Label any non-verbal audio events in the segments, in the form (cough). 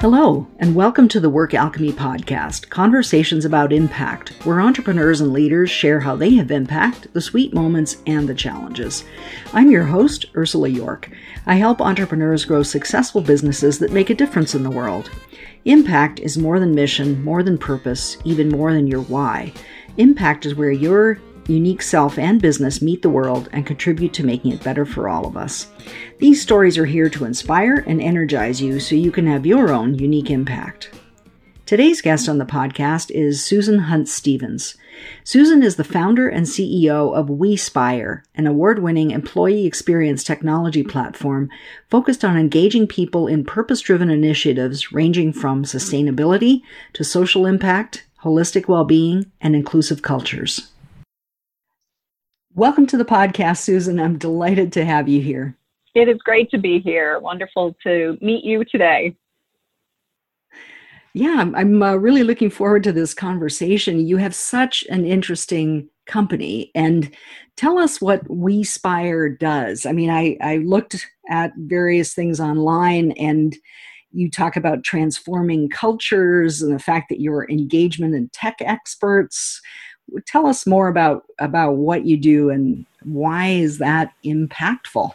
Hello, and welcome to the Work Alchemy Podcast Conversations about Impact, where entrepreneurs and leaders share how they have impact, the sweet moments, and the challenges. I'm your host, Ursula Jorch. I help entrepreneurs grow successful businesses that make a difference in the world. Impact is more than mission, more than purpose, even more than your why. Impact is where your unique self and business meet the world and contribute to making it better for all of us. These stories are here to inspire and energize you so you can have your own unique impact. Today's guest on the podcast is Susan Hunt Stevens. Susan is the founder and CEO of WeSpire, an award winning employee experience technology platform focused on engaging people in purpose driven initiatives ranging from sustainability to social impact, holistic well being, and inclusive cultures. Welcome to the podcast, Susan. I'm delighted to have you here. It is great to be here. Wonderful to meet you today. Yeah, I'm, uh, really looking forward to this conversation. You have such an interesting company, and tell us what WeSpire does. I mean, I, I looked at various things online, and you talk about transforming cultures and the fact that you're engagement and tech experts tell us more about about what you do and why is that impactful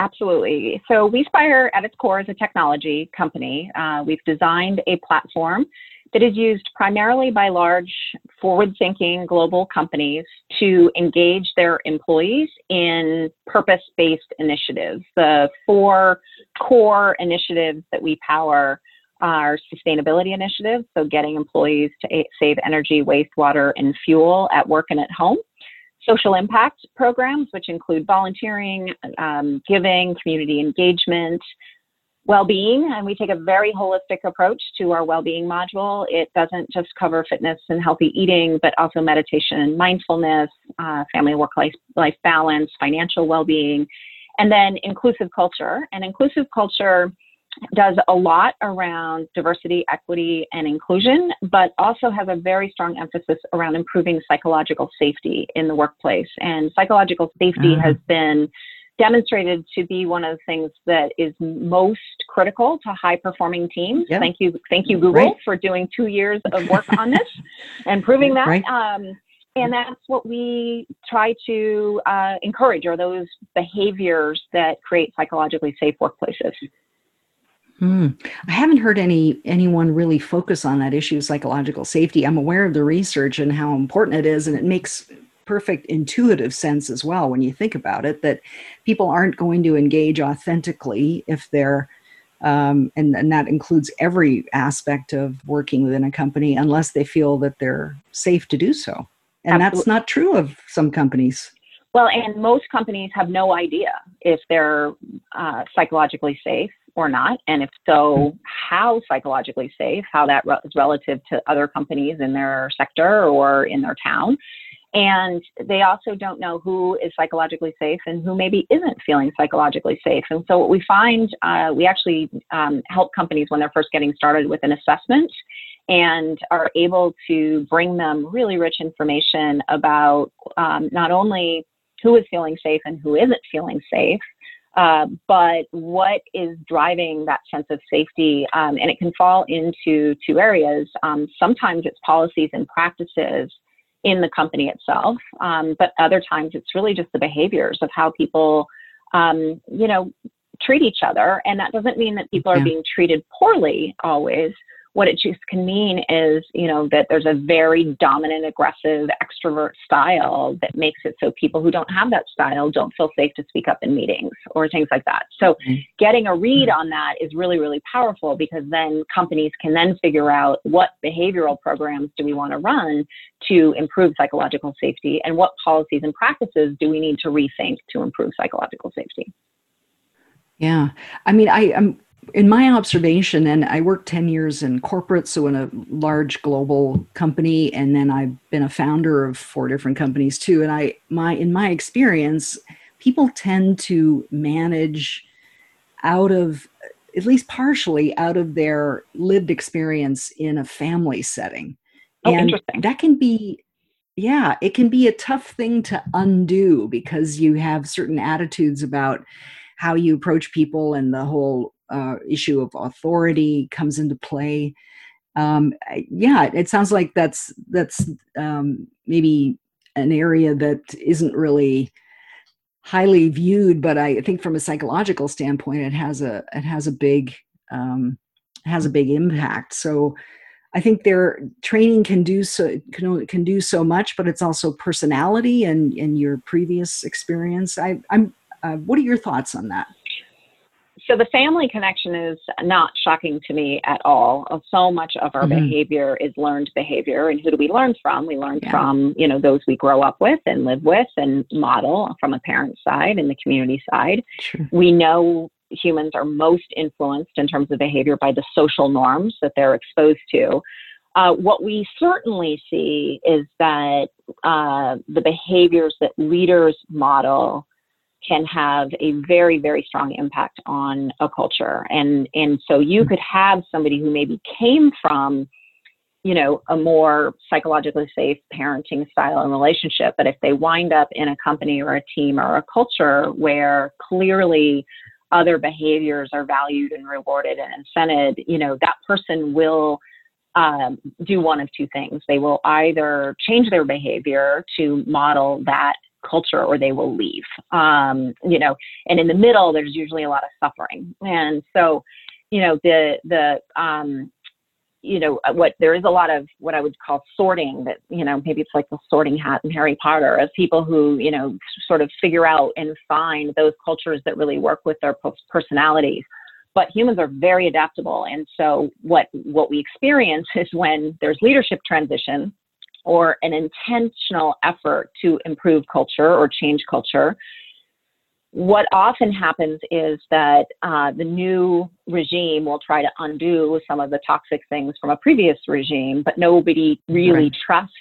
absolutely so WeSpire at its core is a technology company uh, we've designed a platform that is used primarily by large forward thinking global companies to engage their employees in purpose based initiatives the four core initiatives that we power are sustainability initiatives, so getting employees to save energy, wastewater, and fuel at work and at home. Social impact programs, which include volunteering, um, giving, community engagement, well-being. And we take a very holistic approach to our well-being module. It doesn't just cover fitness and healthy eating but also meditation mindfulness uh, family work life, life balance financial well-being and then inclusive culture. And inclusive culture does a lot around diversity, equity, and inclusion, but also has a very strong emphasis around improving psychological safety in the workplace. And psychological safety mm-hmm. has been demonstrated to be one of the things that is most critical to high performing teams. Yeah. Thank you, thank you, Google, right. for doing two years of (laughs) work on this and proving that. Right. Um, and that's what we try to uh, encourage are those behaviors that create psychologically safe workplaces. Hmm. I haven't heard any anyone really focus on that issue, psychological safety. I'm aware of the research and how important it is, and it makes perfect intuitive sense as well when you think about it that people aren't going to engage authentically if they're um, and, and that includes every aspect of working within a company unless they feel that they're safe to do so and Absolutely. that's not true of some companies well and most companies have no idea if they're uh, psychologically safe or not? And if so, how psychologically safe, how that re- is relative to other companies in their sector or in their town. And they also don't know who is psychologically safe and who maybe isn't feeling psychologically safe. And so, what we find, uh, we actually um, help companies when they're first getting started with an assessment and are able to bring them really rich information about um, not only who is feeling safe and who isn't feeling safe, uh, but what is driving that sense of safety? Um, and it can fall into two areas. Um, sometimes it's policies and practices in the company itself, um, but other times it's really just the behaviors of how people, um, you know, treat each other. And that doesn't mean that people are being treated poorly always, what it just can mean is, you know, that there's a very dominant, aggressive extrovert style that makes it so people who don't have that style don't feel safe to speak up in meetings or things like that. So mm-hmm. getting a read mm-hmm. on that is really, really powerful because then companies can then figure out what behavioral programs do we want to run to improve psychological safety and what policies and practices do we need to rethink to improve psychological safety. Yeah. I mean, I am in my observation, and I worked 10 years in corporate, so in a large global company, and then I've been a founder of four different companies too. And I my in my experience, people tend to manage out of at least partially out of their lived experience in a family setting. Oh, and interesting. that can be yeah, it can be a tough thing to undo because you have certain attitudes about how you approach people and the whole uh, issue of authority comes into play. Um, yeah, it sounds like that's that's um, maybe an area that isn't really highly viewed, but I think from a psychological standpoint, it has a it has a big um, has a big impact. So I think their training can do so can, can do so much, but it's also personality and and your previous experience. I, I'm. Uh, what are your thoughts on that? So the family connection is not shocking to me at all. So much of our mm-hmm. behavior is learned behavior, and who do we learn from? We learn yeah. from you know those we grow up with and live with and model from a parent side and the community side. Sure. We know humans are most influenced in terms of behavior by the social norms that they're exposed to. Uh, what we certainly see is that uh, the behaviors that leaders model can have a very, very strong impact on a culture. And, and so you could have somebody who maybe came from, you know, a more psychologically safe parenting style and relationship, but if they wind up in a company or a team or a culture where clearly other behaviors are valued and rewarded and incented, you know, that person will um, do one of two things. They will either change their behavior to model that culture or they will leave. Um, you know, and in the middle, there's usually a lot of suffering. And so, you know, the, the, um, you know uh, what there is a lot of what i would call sorting that you know maybe it's like the sorting hat in harry potter of people who you know sort of figure out and find those cultures that really work with their personalities but humans are very adaptable and so what what we experience (laughs) is when there's leadership transition or an intentional effort to improve culture or change culture what often happens is that uh, the new regime will try to undo some of the toxic things from a previous regime, but nobody really right. trusts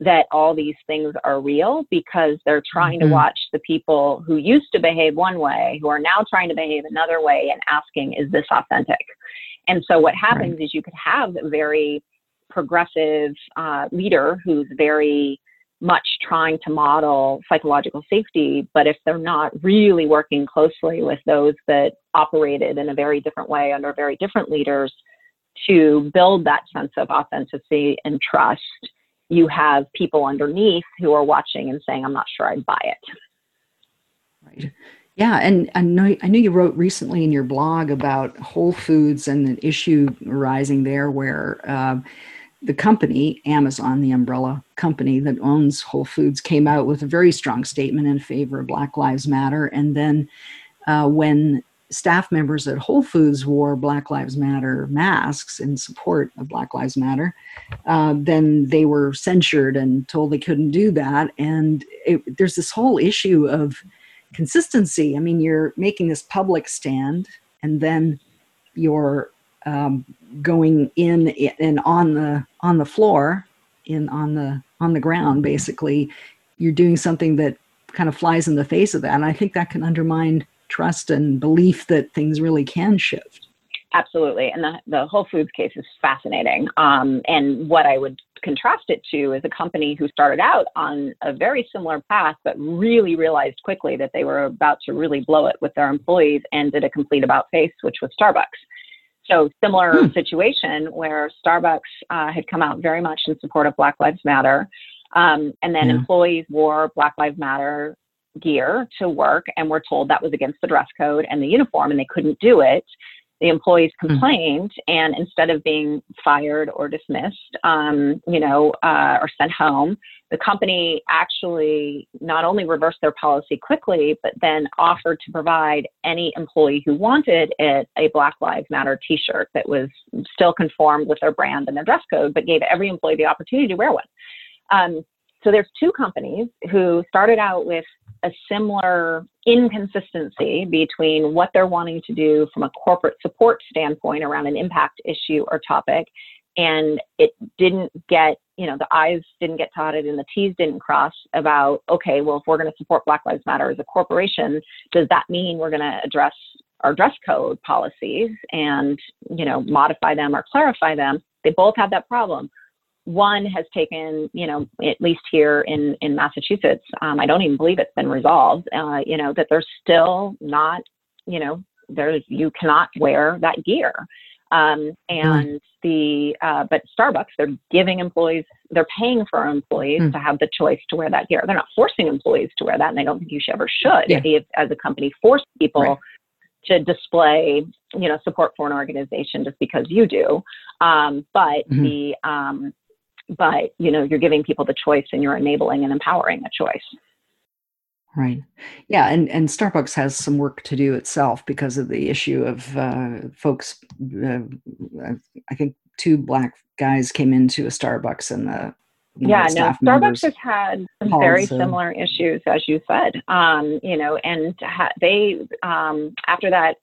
that all these things are real because they're trying mm-hmm. to watch the people who used to behave one way who are now trying to behave another way and asking, is this authentic? And so what happens right. is you could have very progressive uh, leader who's very much trying to model psychological safety, but if they're not really working closely with those that operated in a very different way under very different leaders to build that sense of authenticity and trust, you have people underneath who are watching and saying, I'm not sure I'd buy it. Right. Yeah, and I know I know you wrote recently in your blog about Whole Foods and an issue arising there where uh, the company, Amazon, the umbrella company that owns Whole Foods, came out with a very strong statement in favor of Black Lives Matter. And then uh, when staff members at Whole Foods wore Black Lives Matter masks in support of Black Lives Matter, uh, then they were censured and told they couldn't do that. And it, there's this whole issue of consistency. I mean, you're making this public stand, and then you're um, going in and on the on the floor in on the on the ground basically you're doing something that kind of flies in the face of that. And i think that can undermine trust and belief that things really can shift. Absolutely. And the, the whole foods case is fascinating. Um, and what i would contrast it to is a company who started out on a very similar path but really realized quickly that they were about to really blow it with their employees and did a complete about face which was starbucks so similar hmm. situation where Starbucks uh, had come out very much in support of Black Lives Matter, um, and then yeah. employees wore Black Lives Matter gear to work and were told that was against the dress code and the uniform, and they couldn't do it. The employees hmm. complained, and instead of being fired or dismissed, um, you know, uh, or sent home, the company actually not only reversed their policy quickly, but then offered to provide any employee who wanted it a Black Lives Matter t shirt that was still conformed with their brand and their dress code, but gave every employee the opportunity to wear one. Um, so there's two companies who started out with a similar inconsistency between what they're wanting to do from a corporate support standpoint around an impact issue or topic and it didn't get you know the i's didn't get dotted and the t's didn't cross about okay well if we're going to support black lives matter as a corporation does that mean we're going to address our dress code policies and you know modify them or clarify them? They both have that problem one has taken you know at least here in in massachusetts um, i don't even believe it's been resolved uh, you know that there's still not you know, there's you cannot wear that gear. Um, and mm. the uh, but Starbucks, they're giving employees, they're paying for employees mm. to have the choice to wear that gear. They're not forcing employees to wear that, and I don't think you should ever should. Yeah. If, as a company, force people right. to display, you know, support for an organization just because you do. Um, but mm-hmm. the um, but you know, you're giving people the choice, and you're enabling and empowering a choice. Right. Yeah, and and Starbucks has some work to do itself because of the issue of uh, folks. Uh, I think two black guys came into a Starbucks and the yeah, no, Starbucks has had some very similar issues, as you said. Um, you know, and ha- they um, after that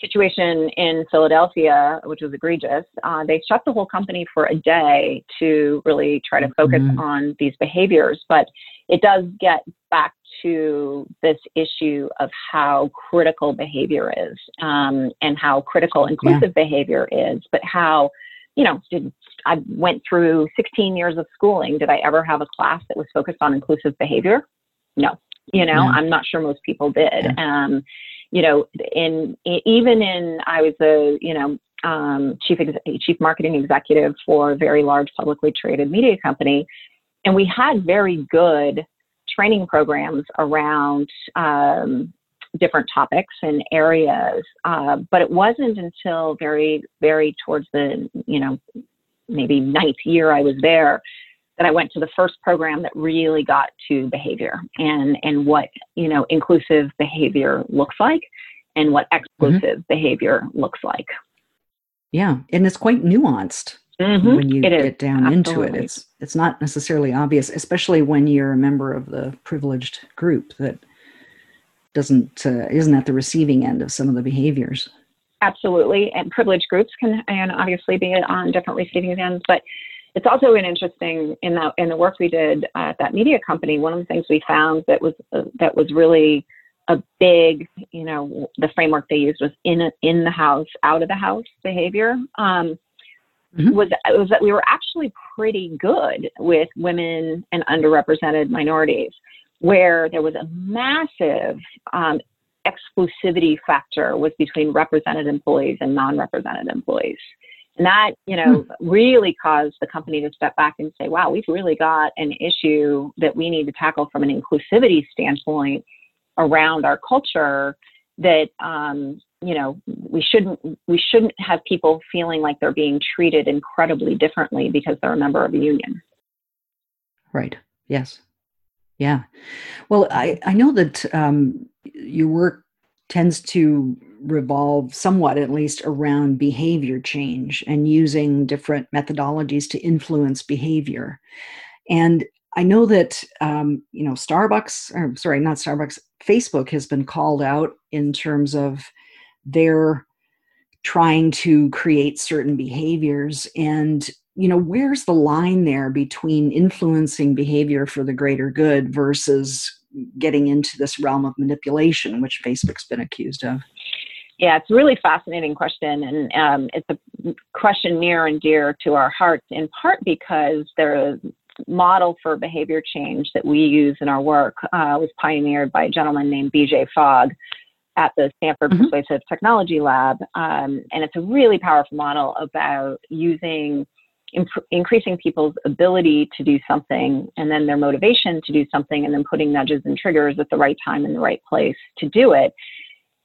situation in Philadelphia, which was egregious, uh, they shut the whole company for a day to really try to focus mm-hmm. on these behaviors. But it does get back to this issue of how critical behavior is um, and how critical inclusive yeah. behavior is, but how, you know, did, I went through 16 years of schooling. Did I ever have a class that was focused on inclusive behavior? No. You know, yeah. I'm not sure most people did. Yeah. Um, you know, in, even in I was a you know um, chief ex- chief marketing executive for a very large publicly traded media company, and we had very good training programs around um, different topics and areas. Uh, but it wasn't until very, very towards the, you know, maybe ninth year I was there that I went to the first program that really got to behavior and, and what, you know, inclusive behavior looks like and what mm-hmm. exclusive mm-hmm. behavior looks like. Yeah. And it's quite nuanced. Mm-hmm. When you get down Absolutely. into it, it's it's not necessarily obvious, especially when you're a member of the privileged group that doesn't uh, isn't at the receiving end of some of the behaviors. Absolutely, and privileged groups can and obviously be on different receiving ends, but it's also an interesting in that in the work we did at that media company. One of the things we found that was uh, that was really a big, you know, the framework they used was in a, in the house, out of the house behavior. Um, mm-hmm. was was that we were actually pretty good with women and underrepresented minorities, where there was a massive um, exclusivity factor was between represented employees and non-represented employees. And that, you know, hmm. really caused the company to step back and say, wow, we've really got an issue that we need to tackle from an inclusivity standpoint around our culture that um, you know we shouldn't we shouldn't have people feeling like they're being treated incredibly differently because they're a member of a union. Right. Yes. Yeah. Well i i know that um, your work tends to revolve somewhat at least around behavior change and using different methodologies to influence behavior. And i know that um, you know starbucks or sorry not starbucks facebook has been called out in terms of they're trying to create certain behaviors. And you know where's the line there between influencing behavior for the greater good versus getting into this realm of manipulation which facebook's been accused of yeah it's a really fascinating question and um, it's a question near and dear to our hearts in part because the model for behavior change that we use in our work uh, was pioneered by a gentleman named bj fogg at the Stanford mm-hmm. Persuasive Technology Lab. Um, and it's a really powerful model about using, imp- increasing people's ability to do something and then their motivation to do something and then putting nudges and triggers at the right time in the right place to do it.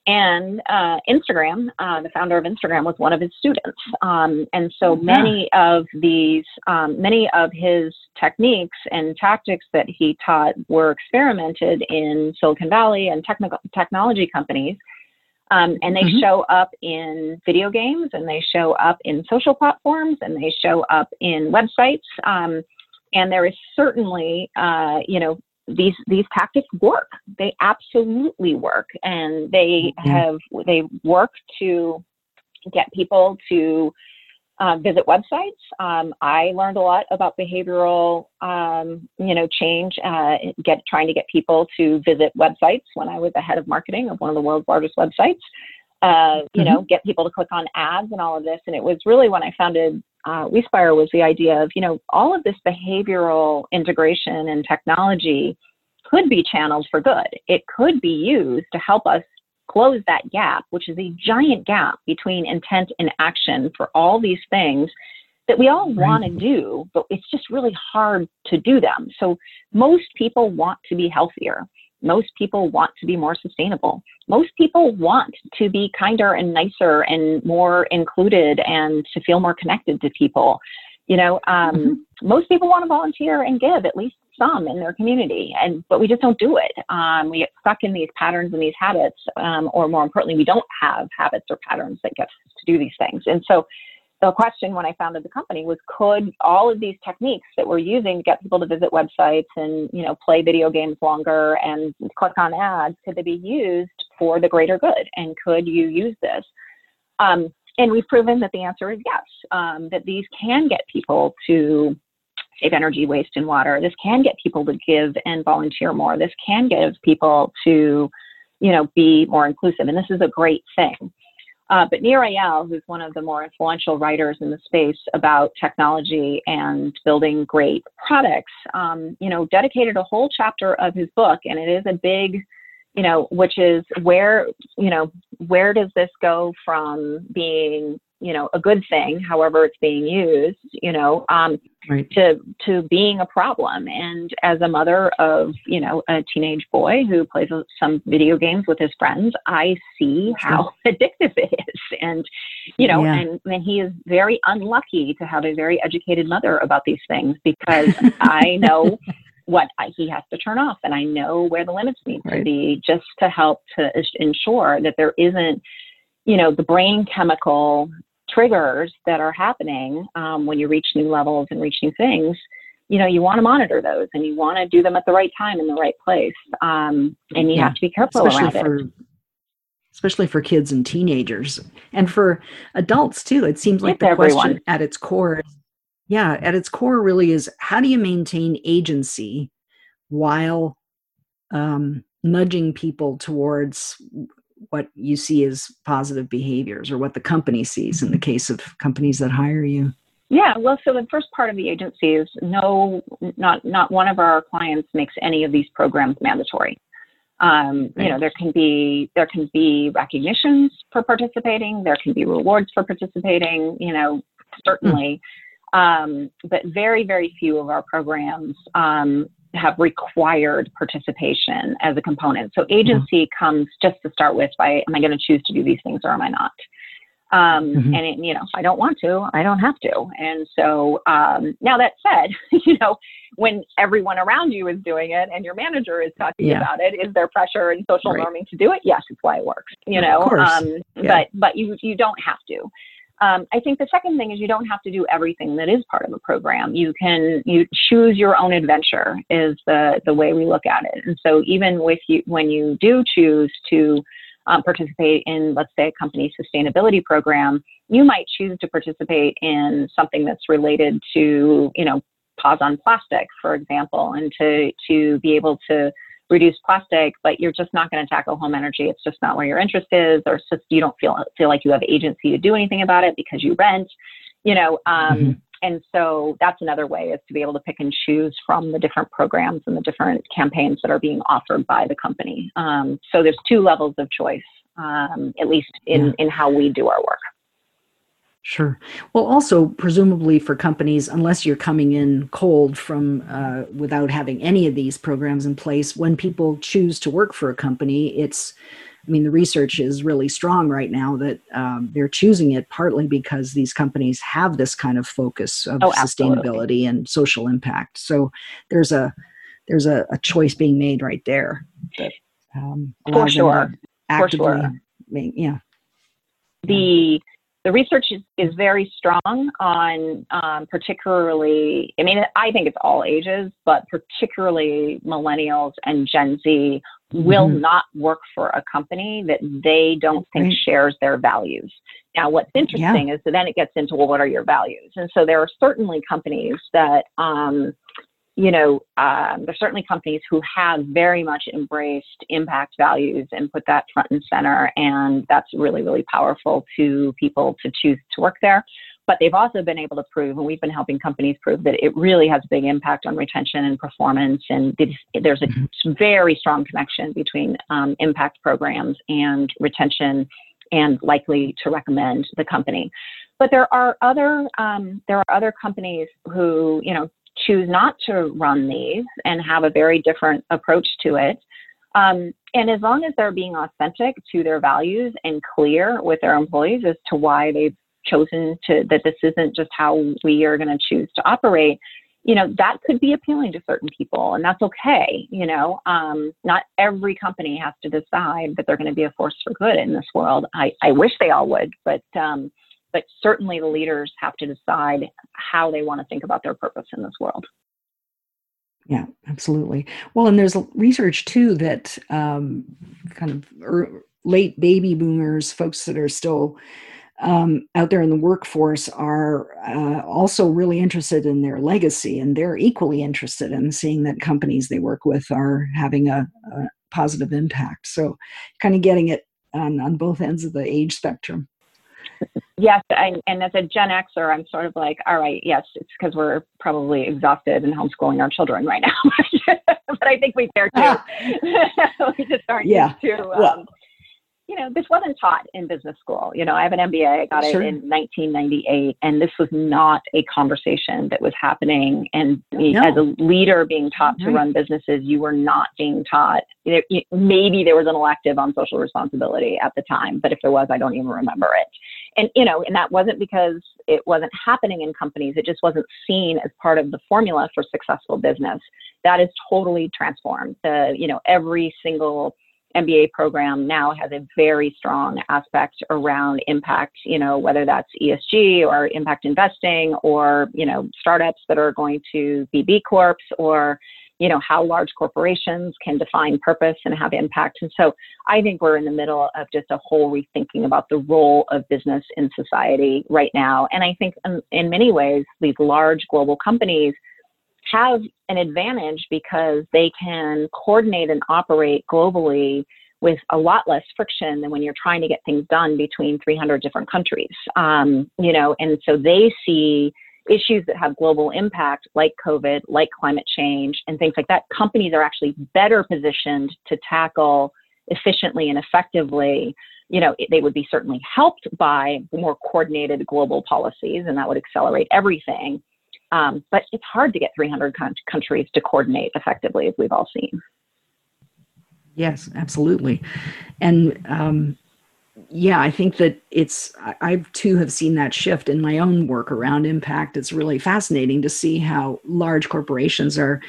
And uh, Instagram, uh, the founder of Instagram, was one of his students. Um, and so many of these, um, many of his techniques and tactics that he taught were experimented in Silicon Valley and technical technology companies. Um, and they mm-hmm. show up in video games and they show up in social platforms and they show up in websites. Um, and there is certainly, uh, you know, these these tactics work. They absolutely work, and they mm-hmm. have they work to get people to uh, visit websites. Um, I learned a lot about behavioral, um, you know, change. Uh, get trying to get people to visit websites when I was the head of marketing of one of the world's largest websites. Uh, you mm-hmm. know, get people to click on ads and all of this. And it was really when I founded uh, WeSpire was the idea of, you know, all of this behavioral integration and technology could be channeled for good. It could be used to help us close that gap, which is a giant gap between intent and action for all these things that we all want to do, but it's just really hard to do them. So most people want to be healthier. Most people want to be more sustainable. Most people want to be kinder and nicer and more included and to feel more connected to people. You know, um, mm-hmm. most people want to volunteer and give at least some in their community, and but we just don't do it. Um, we get stuck in these patterns and these habits, um, or more importantly, we don't have habits or patterns that get us to do these things. And so, the question when I founded the company was could all of these techniques that we're using to get people to visit websites and you know play video games longer and click on ads could they be used for the greater good? And could you use this? Um, and we've proven that the answer is yes um, that these can get people to save energy waste and water. This can get people to give and volunteer more. This can give people to you know be more inclusive. And this is a great thing uh, but Nir Eyal, who's one of the more influential writers in the space about technology and building great products, um, you know, dedicated a whole chapter of his book, and it is a big, you know, which is where, you know, where does this go from being you know a good thing however it's being used you know um, right. to to being a problem and as a mother of you know a teenage boy who plays some video games with his friends i see how (laughs) addictive it is and you know yeah. and, and he is very unlucky to have a very educated mother about these things because (laughs) i know what I, he has to turn off and i know where the limits need right. to be just to help to ensure that there isn't you know, the brain chemical triggers that are happening um, when you reach new levels and reach new things, you know, you want to monitor those and you want to do them at the right time in the right place. Um, and you yeah. have to be careful especially around for, it. Especially for kids and teenagers and for adults too. It seems like it's the everyone. question at its core, yeah, at its core really is how do you maintain agency while um, nudging people towards what you see as positive behaviors or what the company sees in the mm-hmm. case of companies that hire you yeah well so the first part of the agency is no not not one of our clients makes any of these programs mandatory um, right. you know there can be there can be recognitions for participating there can be rewards for participating you know certainly mm. Um, but very very few of our programs um, have required participation as a component. So agency yeah. comes just to start with by am I going to choose to do these things or am I not? Um, mm-hmm. And it, you know, if I don't want to, I don't have to. And so um, now that said, (laughs) you know, when everyone around you is doing it and your manager is talking yeah. about it, is there pressure and social right. norming to do it? Yes, it's why it works. You know, um, yeah. but but you you don't have to. Um, I think the second thing is you don't have to do everything that is part of a program. You can you choose your own adventure is the the way we look at it. And so even with you when you do choose to um, participate in let's say a company sustainability program, you might choose to participate in something that's related to you know pause on plastic, for example, and to to be able to reduce plastic, but you're just not going to tackle home energy. It's just not where your interest is, or it's just you don't feel feel like you have agency to do anything about it because you rent. You know, um, mm-hmm. and so that's another way is to be able to pick and choose from the different programs and the different campaigns that are being offered by the company. Um, so there's two levels of choice, um, at least in yeah. in how we do our work. Sure. Well, also presumably for companies, unless you're coming in cold from uh, without having any of these programs in place, when people choose to work for a company, it's, I mean, the research is really strong right now that um, they're choosing it partly because these companies have this kind of focus of oh, sustainability and social impact. So there's a there's a, a choice being made right there that um, for sure. actively, for sure. Make, yeah. The the research is, is very strong on um, particularly, I mean, I think it's all ages, but particularly millennials and Gen Z will mm-hmm. not work for a company that they don't think right. shares their values. Now, what's interesting yeah. is that then it gets into, well, what are your values? And so there are certainly companies that, um, you know, um, there's certainly companies who have very much embraced impact values and put that front and center, and that's really, really powerful to people to choose to work there. but they've also been able to prove, and we've been helping companies prove that it really has a big impact on retention and performance. And there's a mm-hmm. very strong connection between um, impact programs and retention, and likely to recommend the company. But there are other um, there are other companies who you know choose not to run these and have a very different approach to it. Um, and as long as they're being authentic to their values and clear with their employees as to why they've chosen to that this isn't just how we are going to choose to operate you know that could be appealing to certain people and that's okay you know um, not every company has to decide that they're going to be a force for good in this world i, I wish they all would but um, but certainly the leaders have to decide how they want to think about their purpose in this world yeah absolutely well and there's research too that um, kind of er, late baby boomers folks that are still um, out there in the workforce are uh, also really interested in their legacy, and they're equally interested in seeing that companies they work with are having a, a positive impact. So, kind of getting it on, on both ends of the age spectrum. Yes, and, and as a Gen Xer, I'm sort of like, all right, yes, it's because we're probably exhausted and homeschooling our children right now. (laughs) but I think we care too. (laughs) (laughs) we just aren't yeah. used to um, well, you know, this wasn't taught in business school. You know, I have an MBA, I got sure. it in 1998, and this was not a conversation that was happening. And no. as a leader being taught to run businesses, you were not being taught. You know, maybe there was an elective on social responsibility at the time, but if there was, I don't even remember it. And, you know, and that wasn't because it wasn't happening in companies, it just wasn't seen as part of the formula for successful business. That is totally transformed. The, you know, every single MBA program now has a very strong aspect around impact, you know, whether that's ESG or impact investing or, you know, startups that are going to be B Corps or, you know, how large corporations can define purpose and have impact. And so I think we're in the middle of just a whole rethinking about the role of business in society right now. And I think in, in many ways, these large global companies have an advantage because they can coordinate and operate globally with a lot less friction than when you're trying to get things done between 300 different countries. Um, you know, and so they see issues that have global impact, like COVID, like climate change, and things like that. Companies are actually better positioned to tackle efficiently and effectively. You know, they would be certainly helped by more coordinated global policies, and that would accelerate everything. Um, but it's hard to get 300 countries to coordinate effectively, as we've all seen. Yes, absolutely. And um, yeah, I think that it's, I, I too have seen that shift in my own work around impact. It's really fascinating to see how large corporations are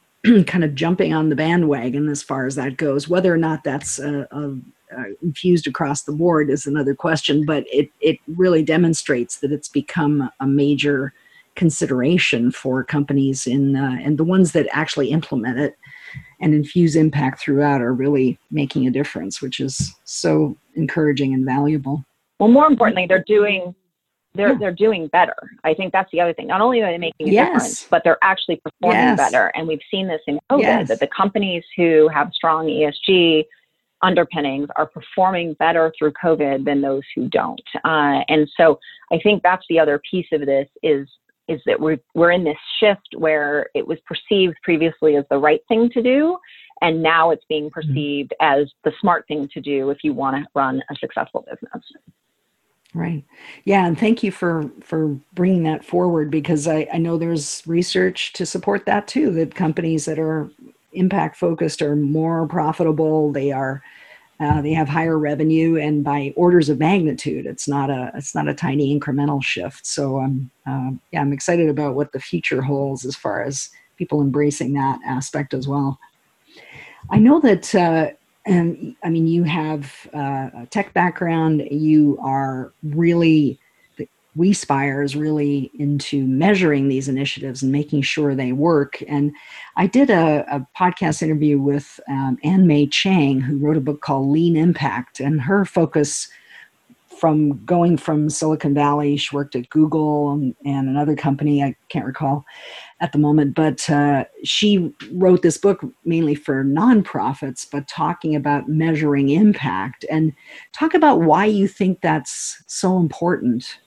(clears throat) kind of jumping on the bandwagon as far as that goes. Whether or not that's uh, uh, infused across the board is another question, but it, it really demonstrates that it's become a major consideration for companies in uh, and the ones that actually implement it and infuse impact throughout are really making a difference which is so encouraging and valuable well more importantly they're doing they're yeah. they're doing better i think that's the other thing not only are they making a yes. difference but they're actually performing yes. better and we've seen this in covid yes. that the companies who have strong esg underpinnings are performing better through COVID than those who don't. Uh, and so I think that's the other piece of this is is that we're, we're in this shift where it was perceived previously as the right thing to do, and now it's being mm-hmm. perceived as the smart thing to do if you want to run a successful business. Right. Yeah, and thank you for for bringing that forward because I, I know there's research to support that too. That companies that are impact focused are more profitable. They are uh, they have higher revenue, and by orders of magnitude, it's not a it's not a tiny incremental shift. So I'm um, yeah, I'm excited about what the future holds as far as people embracing that aspect as well. I know that, uh, and I mean, you have uh, a tech background. You are really WeSpire is really into measuring these initiatives and making sure they work. And I did a, a podcast interview with um, Ann Mei Chang, who wrote a book called Lean Impact, and her focus from going from Silicon Valley, she worked at Google and, and another company, I can't recall at the moment, but uh, she wrote this book mainly for nonprofits, but talking about measuring impact. And talk about why you think that's so important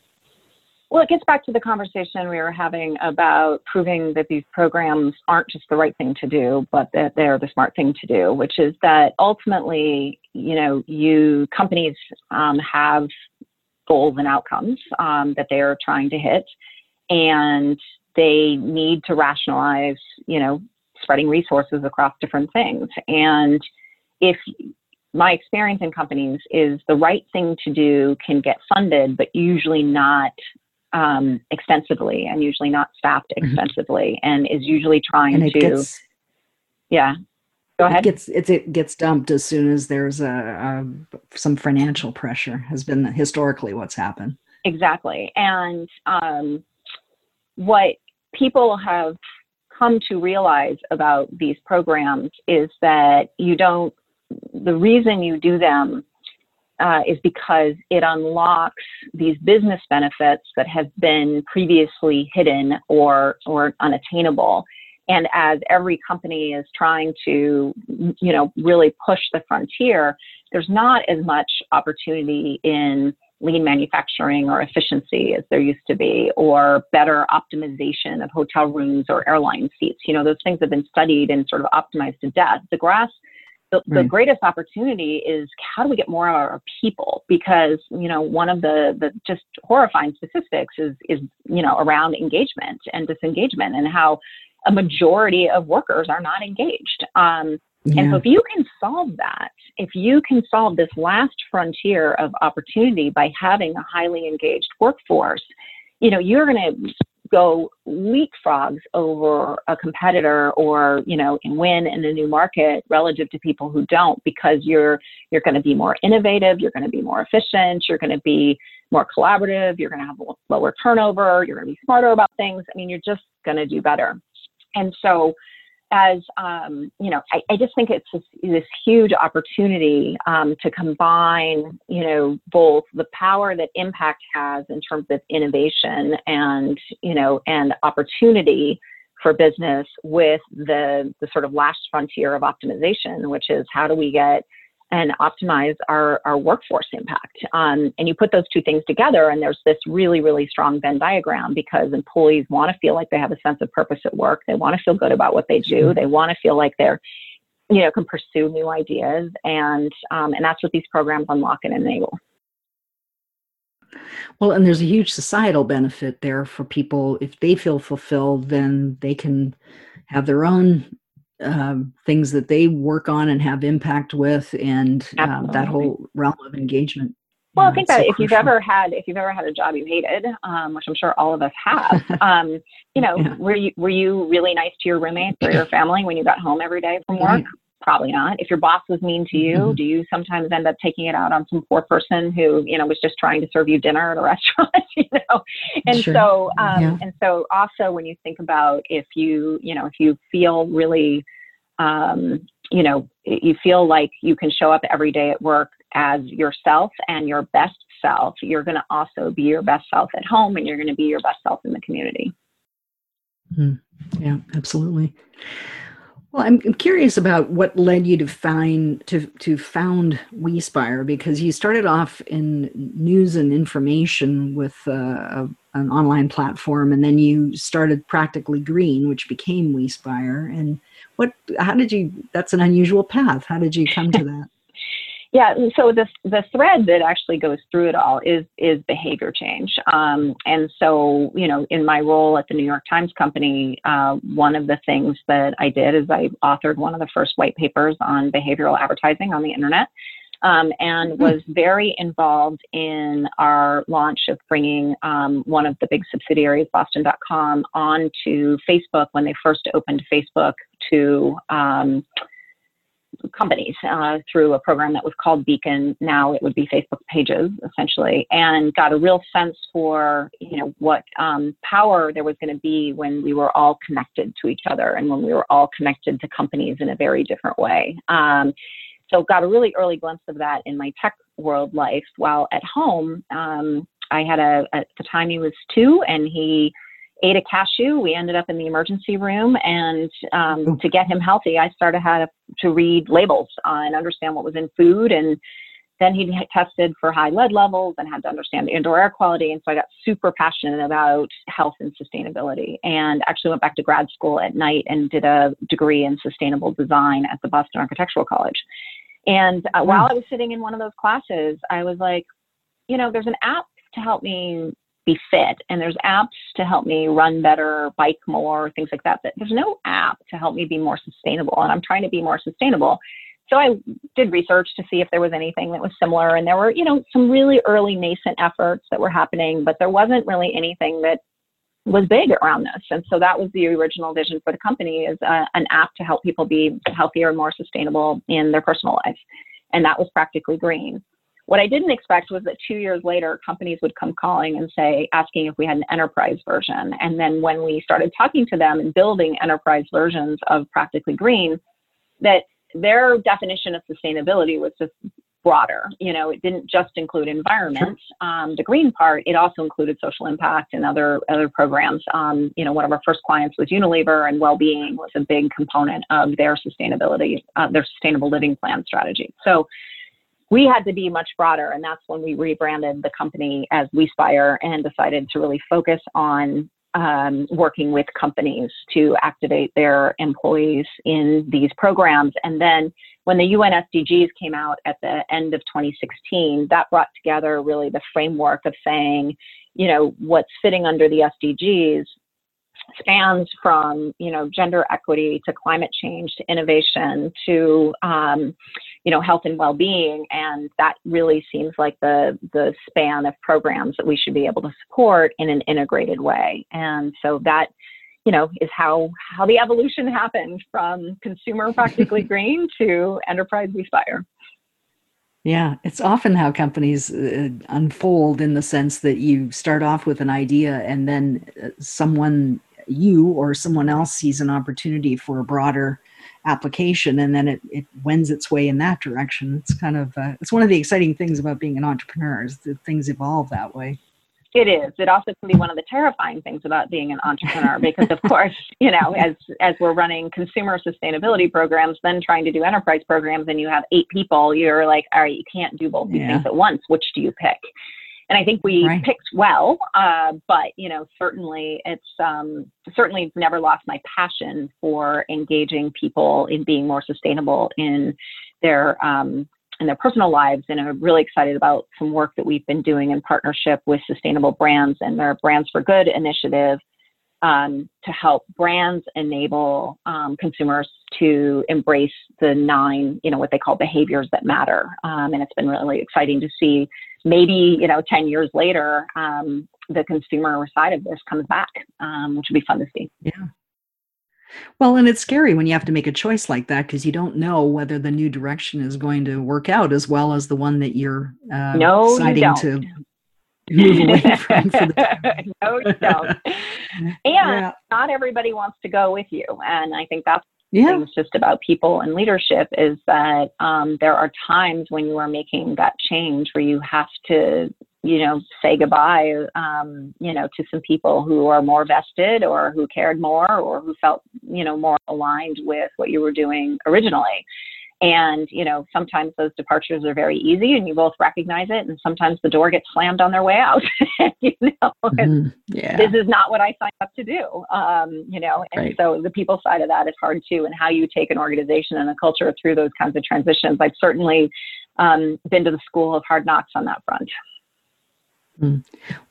Well, it gets back to the conversation we were having about proving that these programs aren't just the right thing to do, but that they're the smart thing to do, which is that ultimately, you know, you companies um, have goals and outcomes um, that they are trying to hit, and they need to rationalize, you know, spreading resources across different things. And if my experience in companies is the right thing to do can get funded, but usually not um, extensively and usually not staffed mm-hmm. extensively and is usually trying to gets, yeah. Go ahead. it gets it's, it gets dumped as soon as there's a, a, some financial pressure has been historically what's happened. Exactly. And um, what people have come to realize about these programs is that you don't the reason you do them uh, is because it unlocks these business benefits that have been previously hidden or or unattainable. And as every company is trying to, you know, really push the frontier, there's not as much opportunity in lean manufacturing or efficiency as there used to be, or better optimization of hotel rooms or airline seats. You know, those things have been studied and sort of optimized to death. The grass the, right. the greatest opportunity is how do we get more of our people because you know one of the the just horrifying statistics is is you know around engagement and disengagement and how a majority of workers are not engaged um, yeah. and so if you can solve that if you can solve this last frontier of opportunity by having a highly engaged workforce you know you're going to go leapfrogs over a competitor or you know and win in a new market relative to people who don't because you're you're going to be more innovative you're going to be more efficient you're going to be more collaborative you're going to have lower turnover you're going to be smarter about things. I mean you're just going to do better. And so as um, you know, I, I, just think it's this, this huge opportunity um, to combine, you know, both the power that impact has in terms of innovation and you know and opportunity for business with the the sort of last frontier of optimization, which is how do we get and optimize our, our workforce impact. Um, and you put those two things together, and there's this really, really strong Venn diagram because employees want to feel like they have a sense of purpose at work. They want to feel good about what they do. They want to feel like they're, you know, can pursue new ideas, and um, and that's what these programs unlock and enable. Well, and there's a huge societal benefit there for people. If they feel fulfilled, then they can have their own um, things that they work on and have impact with, and um, that whole realm of engagement. Well, I think that so if crucial. you've ever had if you've ever had a job you hated, um, which I'm sure all of us have, (laughs) um, you know, yeah. were you were you really nice to your roommates or your (clears throat) family when you got home every day from work? Probably not. If your boss was mean to you, mm-hmm. do you sometimes end up taking it out on some poor person who you know was just trying to serve you dinner at a (laughs) restaurant? You know, and sure. so um, yeah. and so also when you think about if you you know if you feel really um, you know you feel like you can show up every day at work as yourself and your best self, you're going to also be your best self at home and you're going to be your best self in the community. Mm, yeah, absolutely. Well, I'm, I'm curious about what led you to find to to found WeSpire because you started off in news and information with uh, a, an online platform, and then you started Practically Green, which became WeSpire. And what? How did you? That's an unusual path. How did you come to that? Yeah, so the the thread that actually goes through it all is is behavior change. Um, and so, you know, in my role at the New York Times Company, uh, one of the things that I did is I authored one of the first white papers on behavioral advertising on the internet. Um, and hmm. was very involved in our launch of bringing um, one of the big subsidiaries, Boston.com, onto Facebook when they first opened Facebook to um, companies uh, through a program that was called Beacon. Now it would be Facebook pages, essentially, and got a real sense for you know what um, power there was going to be when we were all connected to each other and when we were all connected to companies in a very different way. Um, so got a really early glimpse of that in my tech world life. While at home, um, I had a at the time he was two, and he ate a cashew. We ended up in the emergency room, and um, to get him healthy, I started how to, read labels uh, and understand what was in food and then he tested for high lead levels and had to understand indoor air quality. And so I got super passionate about health and sustainability and actually went back to grad school at night and did a degree in sustainable design at the Boston Architectural College. And uh, while I was sitting in one of those classes, I was like, you know, there's an app to help me be fit and there's apps to help me run better, bike more, things like that. But there's no app to help me be more sustainable. And I'm trying to be more sustainable so I did research to see if there was anything that was similar. And there were, you know, some really early nascent efforts that were happening, but there wasn't really anything that was big around this. And so that was the original vision for the company is uh, an app to help people be healthier and more sustainable in their personal life. And that was practically green. What I didn't expect was that two years later, companies would come calling and say, asking if we had an enterprise version. And then when we started talking to them and building enterprise versions of Practically Green, that their definition of sustainability was just broader. You know, it didn't just include environment, um, the green part. It also included social impact and other other programs. Um, you know, one of our first clients was Unilever, and well-being was a big component of their sustainability, uh, their sustainable living plan strategy. So we had to be much broader, and that's when we rebranded the company as WeSpire and decided to really focus on um, working with companies to activate their employees in these programs. And then when the UN SDGs came out at the end of 2016, that brought together really the framework of saying, you know, what's fitting under the SDGs spans from you know gender equity to climate change to innovation to um, you know health and well-being. And that really seems like the the span of programs that we should be able to support in an integrated way. And so that you know is how how the evolution happened from consumer practically (laughs) green to enterprise WeSpire yeah, it's often how companies uh, unfold in the sense that you start off with an idea and then uh, someone you or someone else sees an opportunity for a broader application and then it, it wends its way in that direction. It's kind of uh, it's one of the exciting things about being an entrepreneur is that things evolve that way. It is. It also can be one of the terrifying things about being an entrepreneur because of (laughs) course you know as as we're running consumer sustainability programs then trying to do enterprise programs and you have eight people you're like all right you can't do both these yeah. things at once. Which do you pick and I think we right. picked well. Uh, but you know, certainly it's um, certainly never lost my passion for engaging people in being more sustainable in their um, in their personal lives. And I'm really excited about some work that we've been doing in partnership with Sustainable Brands and their Brands for Good initiative. Um, to help brands enable um, consumers to embrace the nine, you know, what they call behaviors that matter. Um, and it's been really exciting to see maybe you know 10 years later um, the consumer side of this comes back um, which would be fun to see. Yeah. Well and it's scary when you have to make a choice like that because you don't know whether the new direction is going to work out as well as the one that you're uh, no, deciding you to move away (laughs) from (laughs) no you don't and yeah. not everybody wants to go with you and i think that's yeah. things just about people and leadership is that um, there are times when you are making that change where you have to you know say goodbye um, you know to some people who are more vested or who cared more or who felt you know more aligned with what you were doing originally and, you know, sometimes those departures are very easy and you both recognize it. And sometimes the door gets slammed on their way out. (laughs) you know, mm-hmm. yeah. this is not what I signed up to do. Um, you know, and right. so the people side of that is hard too. And how you take an organization and a culture through those kinds of transitions. I've certainly um, been to the school of hard knocks on that front. Hmm.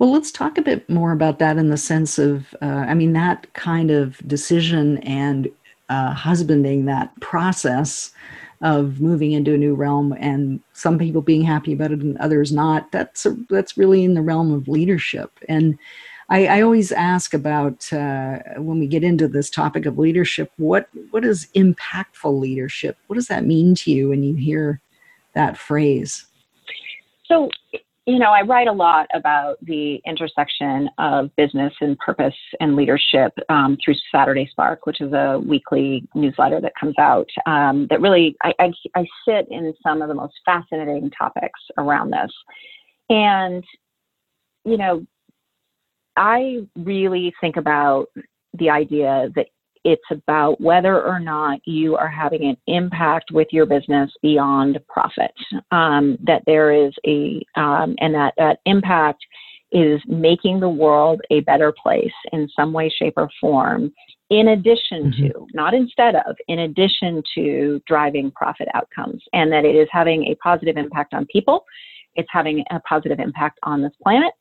Well, let's talk a bit more about that in the sense of, uh, I mean, that kind of decision and uh, husbanding that process of moving into a new realm and some people being happy about it and others not that's a, that's really in the realm of leadership. And I, I always ask about uh, when we get into this topic of leadership what what is impactful leadership? What does that mean to you when you hear that phrase? So you know, I write a lot about the intersection of business and purpose and leadership um, through Saturday Spark, which is a weekly newsletter that comes out. Um, that really, I, I, I sit in some of the most fascinating topics around this. And, you know, I really think about the idea that it's about whether or not you are having an impact with your business beyond profit. Um, that there is a, um, and that that impact is making the world a better place in some way, shape, or form, in addition mm-hmm. to, not instead of, in addition to driving profit outcomes, and that it is having a positive impact on people, it's having a positive impact on this planet,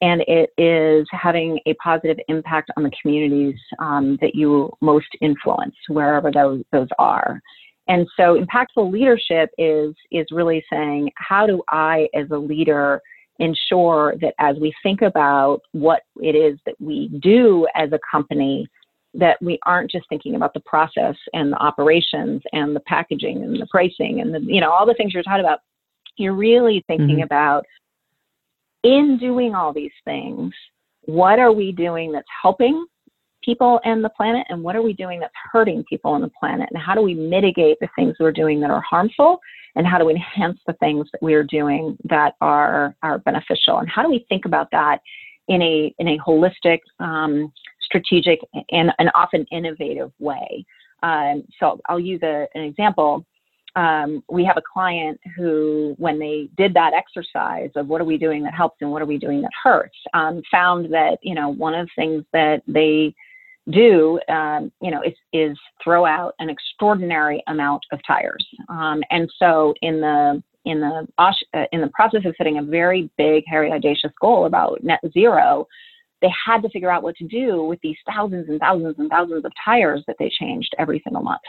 and it is having a positive impact on the communities um, that you most influence, wherever those, those are. And so impactful leadership is, is really saying, how do I, as a leader, ensure that as we think about what it is that we do as a company, that we aren't just thinking about the process and the operations and the packaging and the pricing and the, you know, all the things you're talking about. You're really thinking mm-hmm. about in doing all these things, what are we doing that's helping people and the planet and what are we doing that's hurting people and the planet? And how do we mitigate the things we're doing that are harmful? And how do we enhance the things that we are doing that are are beneficial? And how do we think about that in a in a holistic um, strategic and, and often innovative way? Um, so i'll use a, an example um, we have a client who, when they did that exercise of what are we doing that helps and what are we doing that hurts, um, found that you know one of the things that they do, um, you know, is, is throw out an extraordinary amount of tires. Um, and so in the in the uh, in the process of setting a very big, hairy, audacious goal about net zero, they had to figure out what to do with these thousands and thousands and thousands of tires that they changed every single month.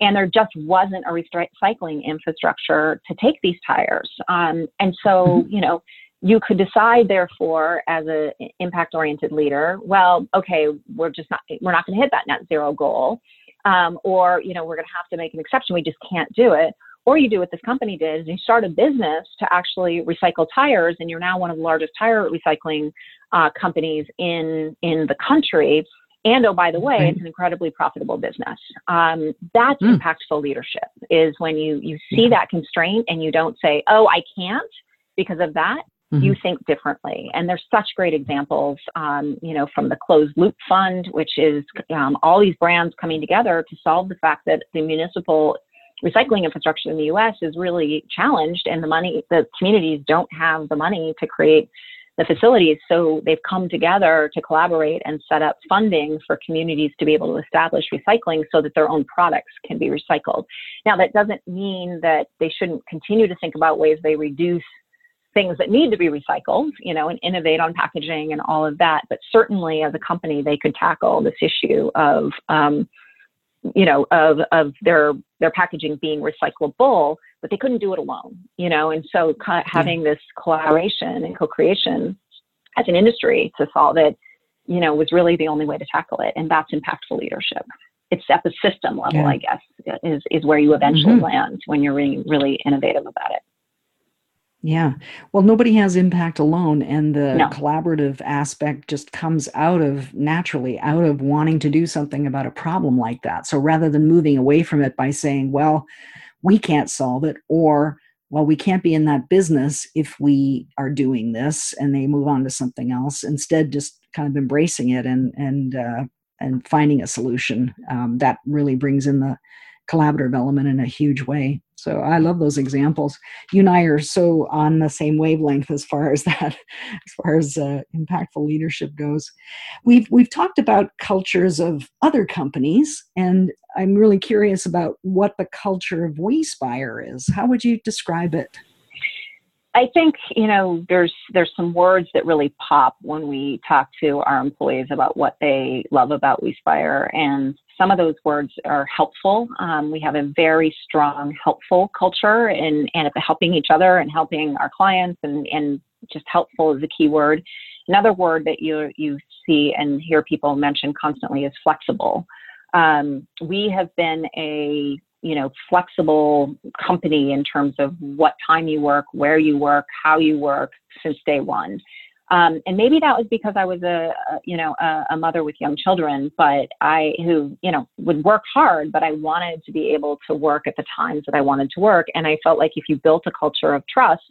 And there just wasn't a recycling infrastructure to take these tires. Um, and so, mm-hmm. you know, you could decide therefore as an impact oriented leader well okay we're just not we're not going to hit that net zero goal um, or you know we're going to have to make an exception we just can't do it or you do what this company did is you start a business to actually recycle tires and you're now one of the largest tire recycling uh, companies in in the country and oh by the way it's an incredibly profitable business um, that's mm. impactful leadership is when you you see that constraint and you don't say oh i can't because of that Mm-hmm. you think differently. And there's such great examples, um, you know, from the Closed Loop Fund, which is um, all these brands coming together to solve the fact that the municipal recycling infrastructure in the U.S. is really challenged, and the money, the communities don't have the money to create the facilities. So they've come together to collaborate and set up funding for communities to be able to establish recycling so that their own products can be recycled. Now, that doesn't mean that they shouldn't continue to think about ways they reduce things that need to be recycled, you know, and innovate on packaging and all of that. But certainly, as a company, they could tackle this issue of, um, you know, of of their their packaging being recyclable, but they couldn't do it alone, you know. And so, having this collaboration and co-creation as an industry to solve it, you know, was really the only way to tackle it, and that's impactful leadership. It's at the system level, yeah. I guess, is is where you eventually mm-hmm. land when you're really really innovative about it. Yeah. Well, nobody has impact alone. And the no. collaborative aspect just comes out of naturally out of wanting to do something about a problem like that. So rather than moving away from it by saying, well, we can't solve it, or, well, we can't be in that business if we are doing this, and they move on to something else, instead, just kind of embracing it and, and, uh, and finding a solution um, that really brings in the collaborative element in a huge way. So I love those examples. You and I are so on the same wavelength as far as that, (laughs) as far as uh, impactful leadership goes. We've we've talked about cultures of other companies, and I'm really curious about what the culture of WeSpire is. How would you describe it? I think you know there's there's some words that really pop when we talk to our employees about what they love about WeSpire, and some of those words are helpful. Um, we have a very strong helpful culture and and helping each other and helping our clients and and just helpful is a key word. Another word that you you see and hear people mention constantly is flexible. Um, we have been a you know flexible company in terms of what time you work where you work how you work since day one um, and maybe that was because I was a, a you know a, a, mother with young children, but I who you know would work hard, but I wanted to be able to work at the times that I wanted to work, and I felt like if you built a culture of trust,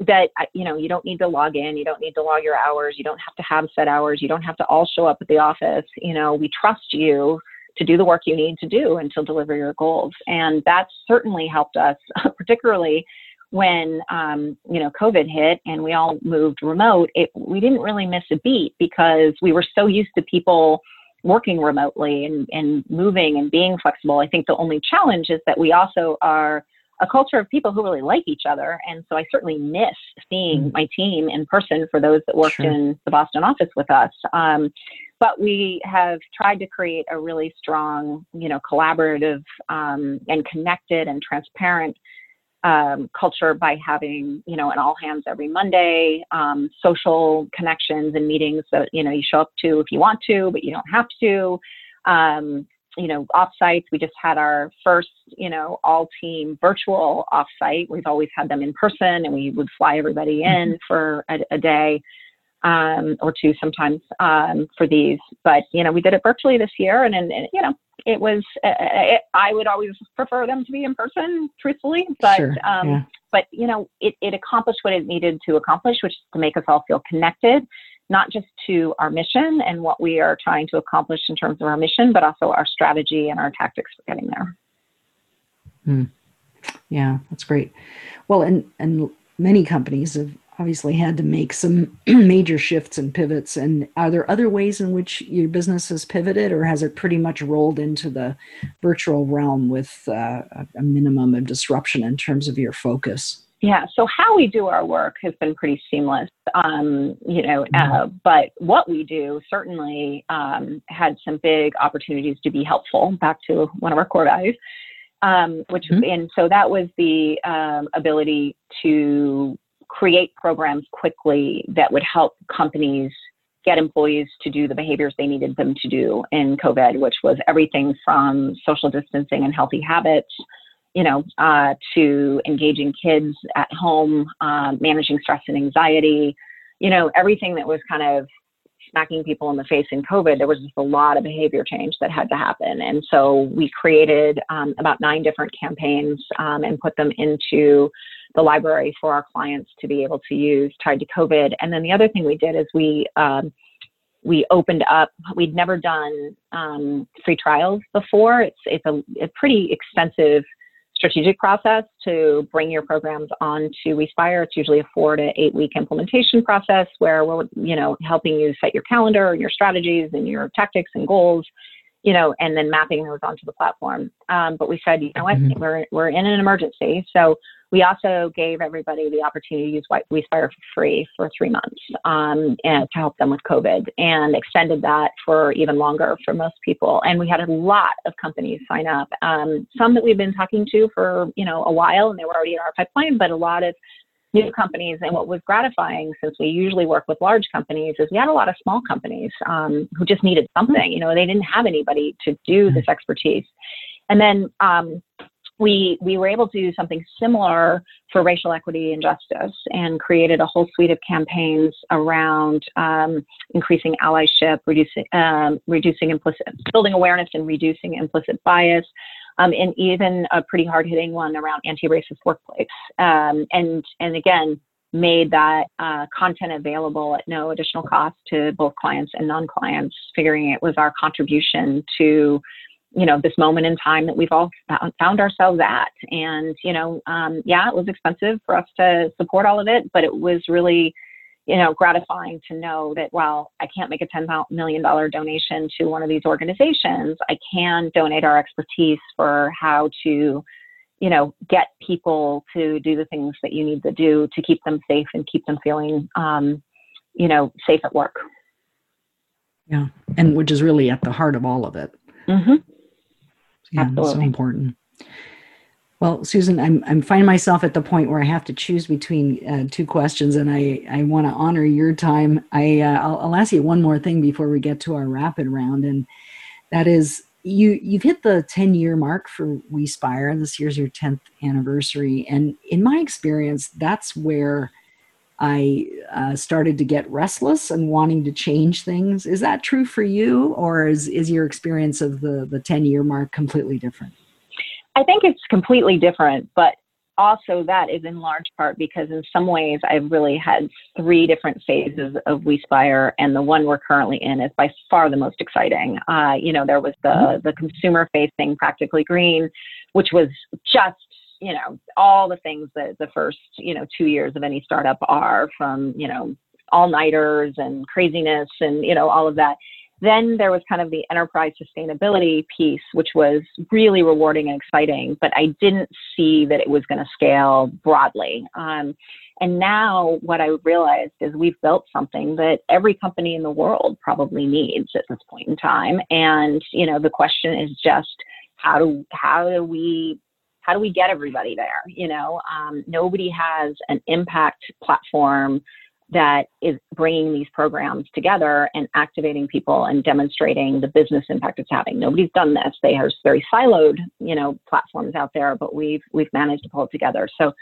that you know you don't need to log in, you don't need to log your hours, you don't have to have set hours, you don't have to all show up at the office. You know, we trust you to do the work you need to do and to deliver your goals. And that's certainly helped us, (laughs) particularly when um, you know COVID hit and we all moved remote. It, we didn't really miss a beat because we were so used to people working remotely and, and moving and being flexible. I think the only challenge is that we also are a culture of people who really like each other. And so I certainly miss seeing mm. my team in person for those that worked sure. in the Boston office with us. Um, but we have tried to create a really strong, you know, collaborative um, and connected and transparent um, culture by having, you know, an all hands every Monday, um, social connections and meetings that, you know, you show up to if you want to, but you don't have to. Um, you know, offsites. We just had our first, you know, all team virtual offsite. We've always had them in person and we would fly everybody in mm-hmm. for a, a day um, or two sometimes um, for these. But, you know, we did it virtually this year and, and, and you know, it was, uh, uh, it, I would always prefer them to be in person, truthfully. But, sure. um, yeah. but you know, it, it accomplished what it needed to accomplish, which is to make us all feel connected not just to our mission and what we are trying to accomplish in terms of our mission, but also our strategy and our tactics for getting there. Hmm. Yeah, that's great. Well, and and many companies have obviously had to make some (clears throat) major shifts and pivots. And are there other ways in which your business has pivoted, or has it pretty much rolled into the virtual realm with uh, a minimum of disruption in terms of your focus? Yeah, so how we do our work has been pretty seamless, um, you know, mm-hmm. uh, but what we do certainly um, had some big opportunities to be helpful, back to one of our core values, um, which, mm-hmm. and so that was the um, ability to create programs quickly that would help companies get employees to do the behaviors they needed them to do in COVID, which was everything from social distancing and healthy habits you know, uh, to engaging kids at home, uh, managing stress and anxiety, you know, everything that was kind of smacking people in the face in COVID, there was just a lot of behavior change that had to happen. And so we created um, about nine different campaigns um, and put them into the library for our clients to be able to use tied to COVID. And then the other thing we did is we um, we opened up. We'd never done um, free trials before. It's it's a, a pretty expensive strategic process to bring your programs on to WeSpire. It's usually a four to eight week implementation process where we're, you know, helping you set your calendar and your strategies and your tactics and goals, you know, and then mapping those onto the platform. Um, but we said, you know what, mm-hmm. we're, we're in an emergency. So we also gave everybody the opportunity to use WeSpire for free for three months um, and to help them with COVID and extended that for even longer for most people. And we had a lot of companies sign up, um, some that we've been talking to for, you know, a while and they were already in our pipeline, but a lot of new companies. And what was gratifying, since we usually work with large companies, is we had a lot of small companies um, who just needed something. You know, they didn't have anybody to do this expertise. And then um, we we were able to do something similar for racial equity and justice and created a whole suite of campaigns around um, increasing allyship, reducing um, reducing implicit building awareness and reducing implicit bias. Um, and even a pretty hard-hitting one around anti-racist workplace. Um, and and again, made that uh, content available at no additional cost to both clients and non-clients, figuring it was our contribution to you know this moment in time that we've all found ourselves at. And you know um, yeah it was expensive for us to support all of it but it was really you know gratifying to know that while i can't make a $10 million donation to one of these organizations. I can donate our expertise for how to you know get people to do the things that you need to do to keep them safe and keep them feeling um, you know safe at work. Yeah. And which is really at the heart of all of it. Mm-hmm. Yeah, Absolutely. so important. Well, Susan, I'm I'm finding myself at the point where I have to choose between uh, two questions, and I I want to honor your time. I uh, I'll, I'll ask you one more thing before we get to our rapid round, and that is you you've hit the 10 year mark for WeSpire. And this year's your 10th anniversary, and in my experience, that's where I uh, started to get restless and wanting to change things. Is that true for you, or is, is your experience of the, the 10 year mark completely different? I think it's completely different, but also that is in large part because in some ways I've really had three different phases of WeSpire, and the one we're currently in is by far the most exciting. Uh, you know, there was the mm-hmm. the consumer facing Practically Green, which was just you know all the things that the first you know two years of any startup are from you know all nighters and craziness and you know all of that then there was kind of the enterprise sustainability piece, which was really rewarding and exciting, but I didn't see that it was going to scale broadly. Um, and now what I realized is we've built something that every company in the world probably needs at this point in time. And, you know, the question is just how do, how do we how do we get everybody there? You know, um, nobody has an impact platform that is bringing these programs together and activating people and demonstrating the business impact it's having. Nobody's done this. They have very siloed, you know, platforms out there, but we've we've managed to pull it together. So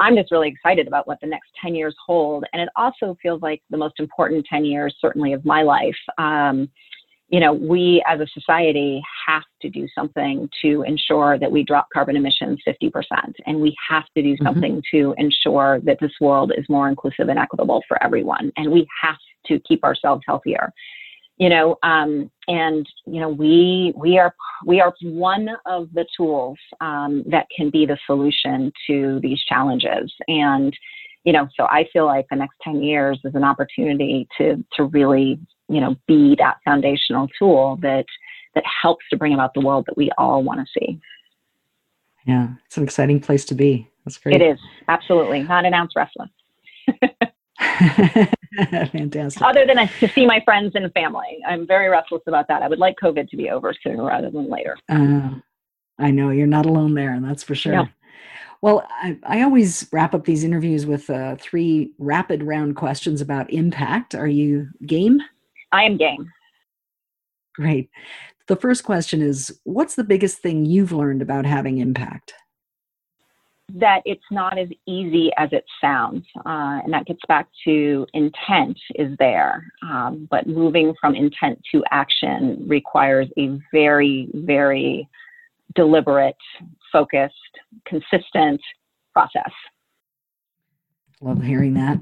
I'm just really excited about what the next 10 years hold. And it also feels like the most important 10 years, certainly of my life. Um, you know, we as a society have to do something to ensure that we drop carbon emissions 50%. And we have to do mm-hmm. something mm-hmm. to ensure that this world is more inclusive and equitable for everyone. And we have to keep ourselves healthier. You know, um, and you know, we we are we are one of the tools um, that can be the solution to these challenges. And you know, so I feel like the next 10 years is an opportunity to to really you know be that foundational tool that that helps to bring about the world that we all want to see. Yeah it's an exciting place to be. That's great. It is absolutely. Not an ounce restless. (laughs) Fantastic. Other than to see my friends and family. I'm very restless about that. I would like covid to be over sooner rather than later. Uh, i know you're not alone there and that's for sure. No. Well, I, I, always wrap up these interviews with uh, three rapid round questions about impact. Are you game? I am game. Great. The first question is What's the biggest thing you've learned about having impact? That it's not as easy as it sounds. Uh, and that gets back to intent is there. Um, but moving from intent to action requires a very, very deliberate, focused, consistent process. Love hearing that.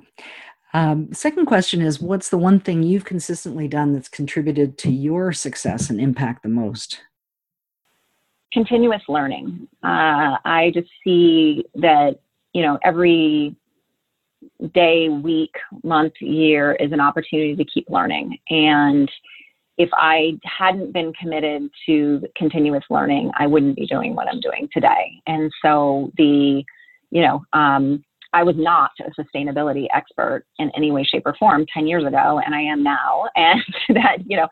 Um, second question is What's the one thing you've consistently done that's contributed to your success and impact the most? Continuous learning. Uh, I just see that, you know, every day, week, month, year is an opportunity to keep learning. And if I hadn't been committed to continuous learning, I wouldn't be doing what I'm doing today. And so the, you know, um, I was not a sustainability expert in any way, shape, or form 10 years ago, and I am now. (laughs) And that, you know,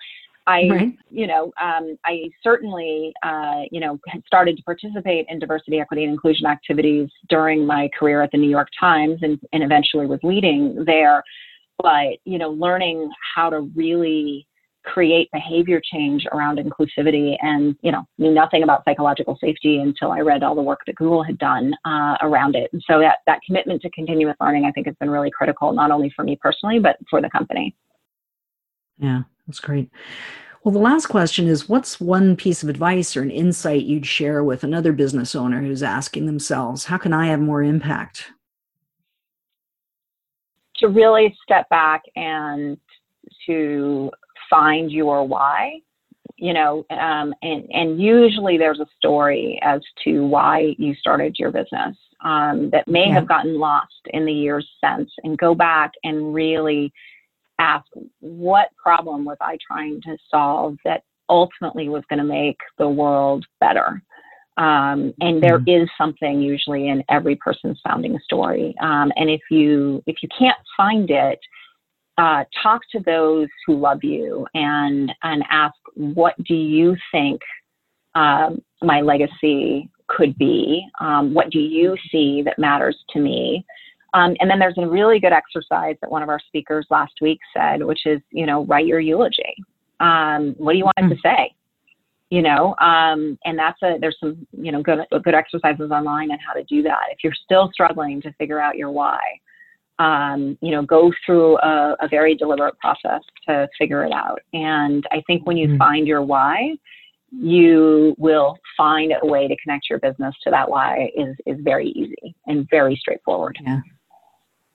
I, right. you know, um, I certainly, uh, you know, had started to participate in diversity, equity, and inclusion activities during my career at the New York Times, and, and eventually was leading there. But you know, learning how to really create behavior change around inclusivity and you know knew nothing about psychological safety until i read all the work that google had done uh, around it. And so that, that commitment to continuous learning i think has been really critical not only for me personally but for the company. Yeah that's great. Well the last question is what's one piece of advice or an insight you'd share with another business owner who's asking themselves how can i have more impact? To really step back and to find your why you know um, and and usually there's a story as to why you started your business um, that may yeah. have gotten lost in the years since and go back and really ask what problem was i trying to solve that ultimately was going to make the world better um, and there mm-hmm. is something usually in every person's founding story um, and if you if you can't find it uh, talk to those who love you and and ask what do you think um, my legacy could be? Um, what do you see that matters to me? Um, and then there's a really good exercise that one of our speakers last week said which is you know write your eulogy. Um, what do you want mm-hmm. to say? You know um, and that's a there's some you know good good exercises online on how to do that if you're still struggling to figure out your why um, you know, go through a, a, very deliberate process to figure it out. And I think when you mm-hmm. find your why, you will find a way to connect your business to that why is is very easy and very straightforward. Yeah.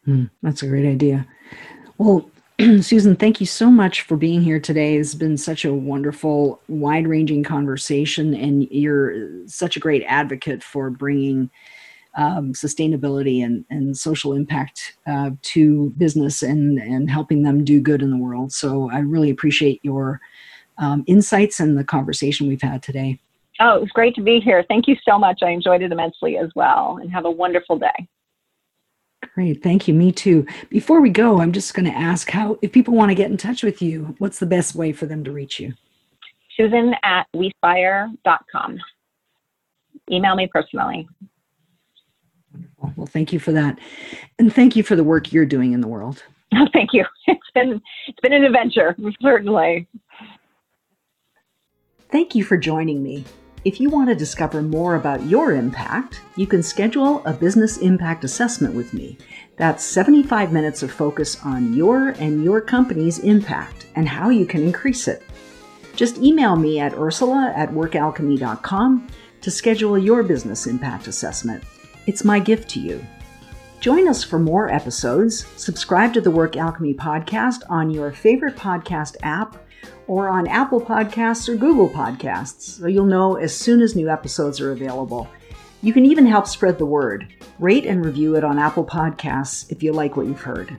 Hmm, that's a great idea. Well, (clears throat) Susan, thank you so much for being here today. It's been such a wonderful, wide ranging conversation, and you're such a great advocate for bringing um, sustainability and, and social impact uh, to business and, and helping them do good in the world. So I really appreciate your um, insights and the conversation we've had today. Oh, it was great to be here. Thank you so much. I enjoyed it immensely as well, and have a wonderful day. Great. Thank you. Me too. Before we go, I'm just going to ask how, if people want to get in touch with you, what's the best way for them to reach you? Susan at wespire.com. Email me personally. Wonderful. Well, thank you for that. And thank you for the work you're doing in the world. Oh, (laughs) thank you. It's been, it's been an adventure, certainly. Thank you for joining me. If you want to discover more about your impact, you can schedule a business impact assessment with me. That's 75 minutes of focus on your and your company's impact and how you can increase it. Just email me at ursula at workalchemy.com to schedule your business impact assessment. It's my gift to you. Join us for more episodes. Subscribe to the Work Alchemy podcast on your favorite podcast app or on Apple Podcasts or Google Podcasts, so you'll know as soon as new episodes are available. You can even help spread the word. Rate and review it on Apple Podcasts if you like what you've heard.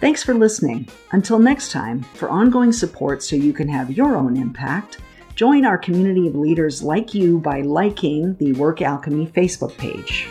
Thanks for listening. Until next time, for ongoing support so you can have your own impact, join our community of leaders like you by liking the Work Alchemy Facebook page.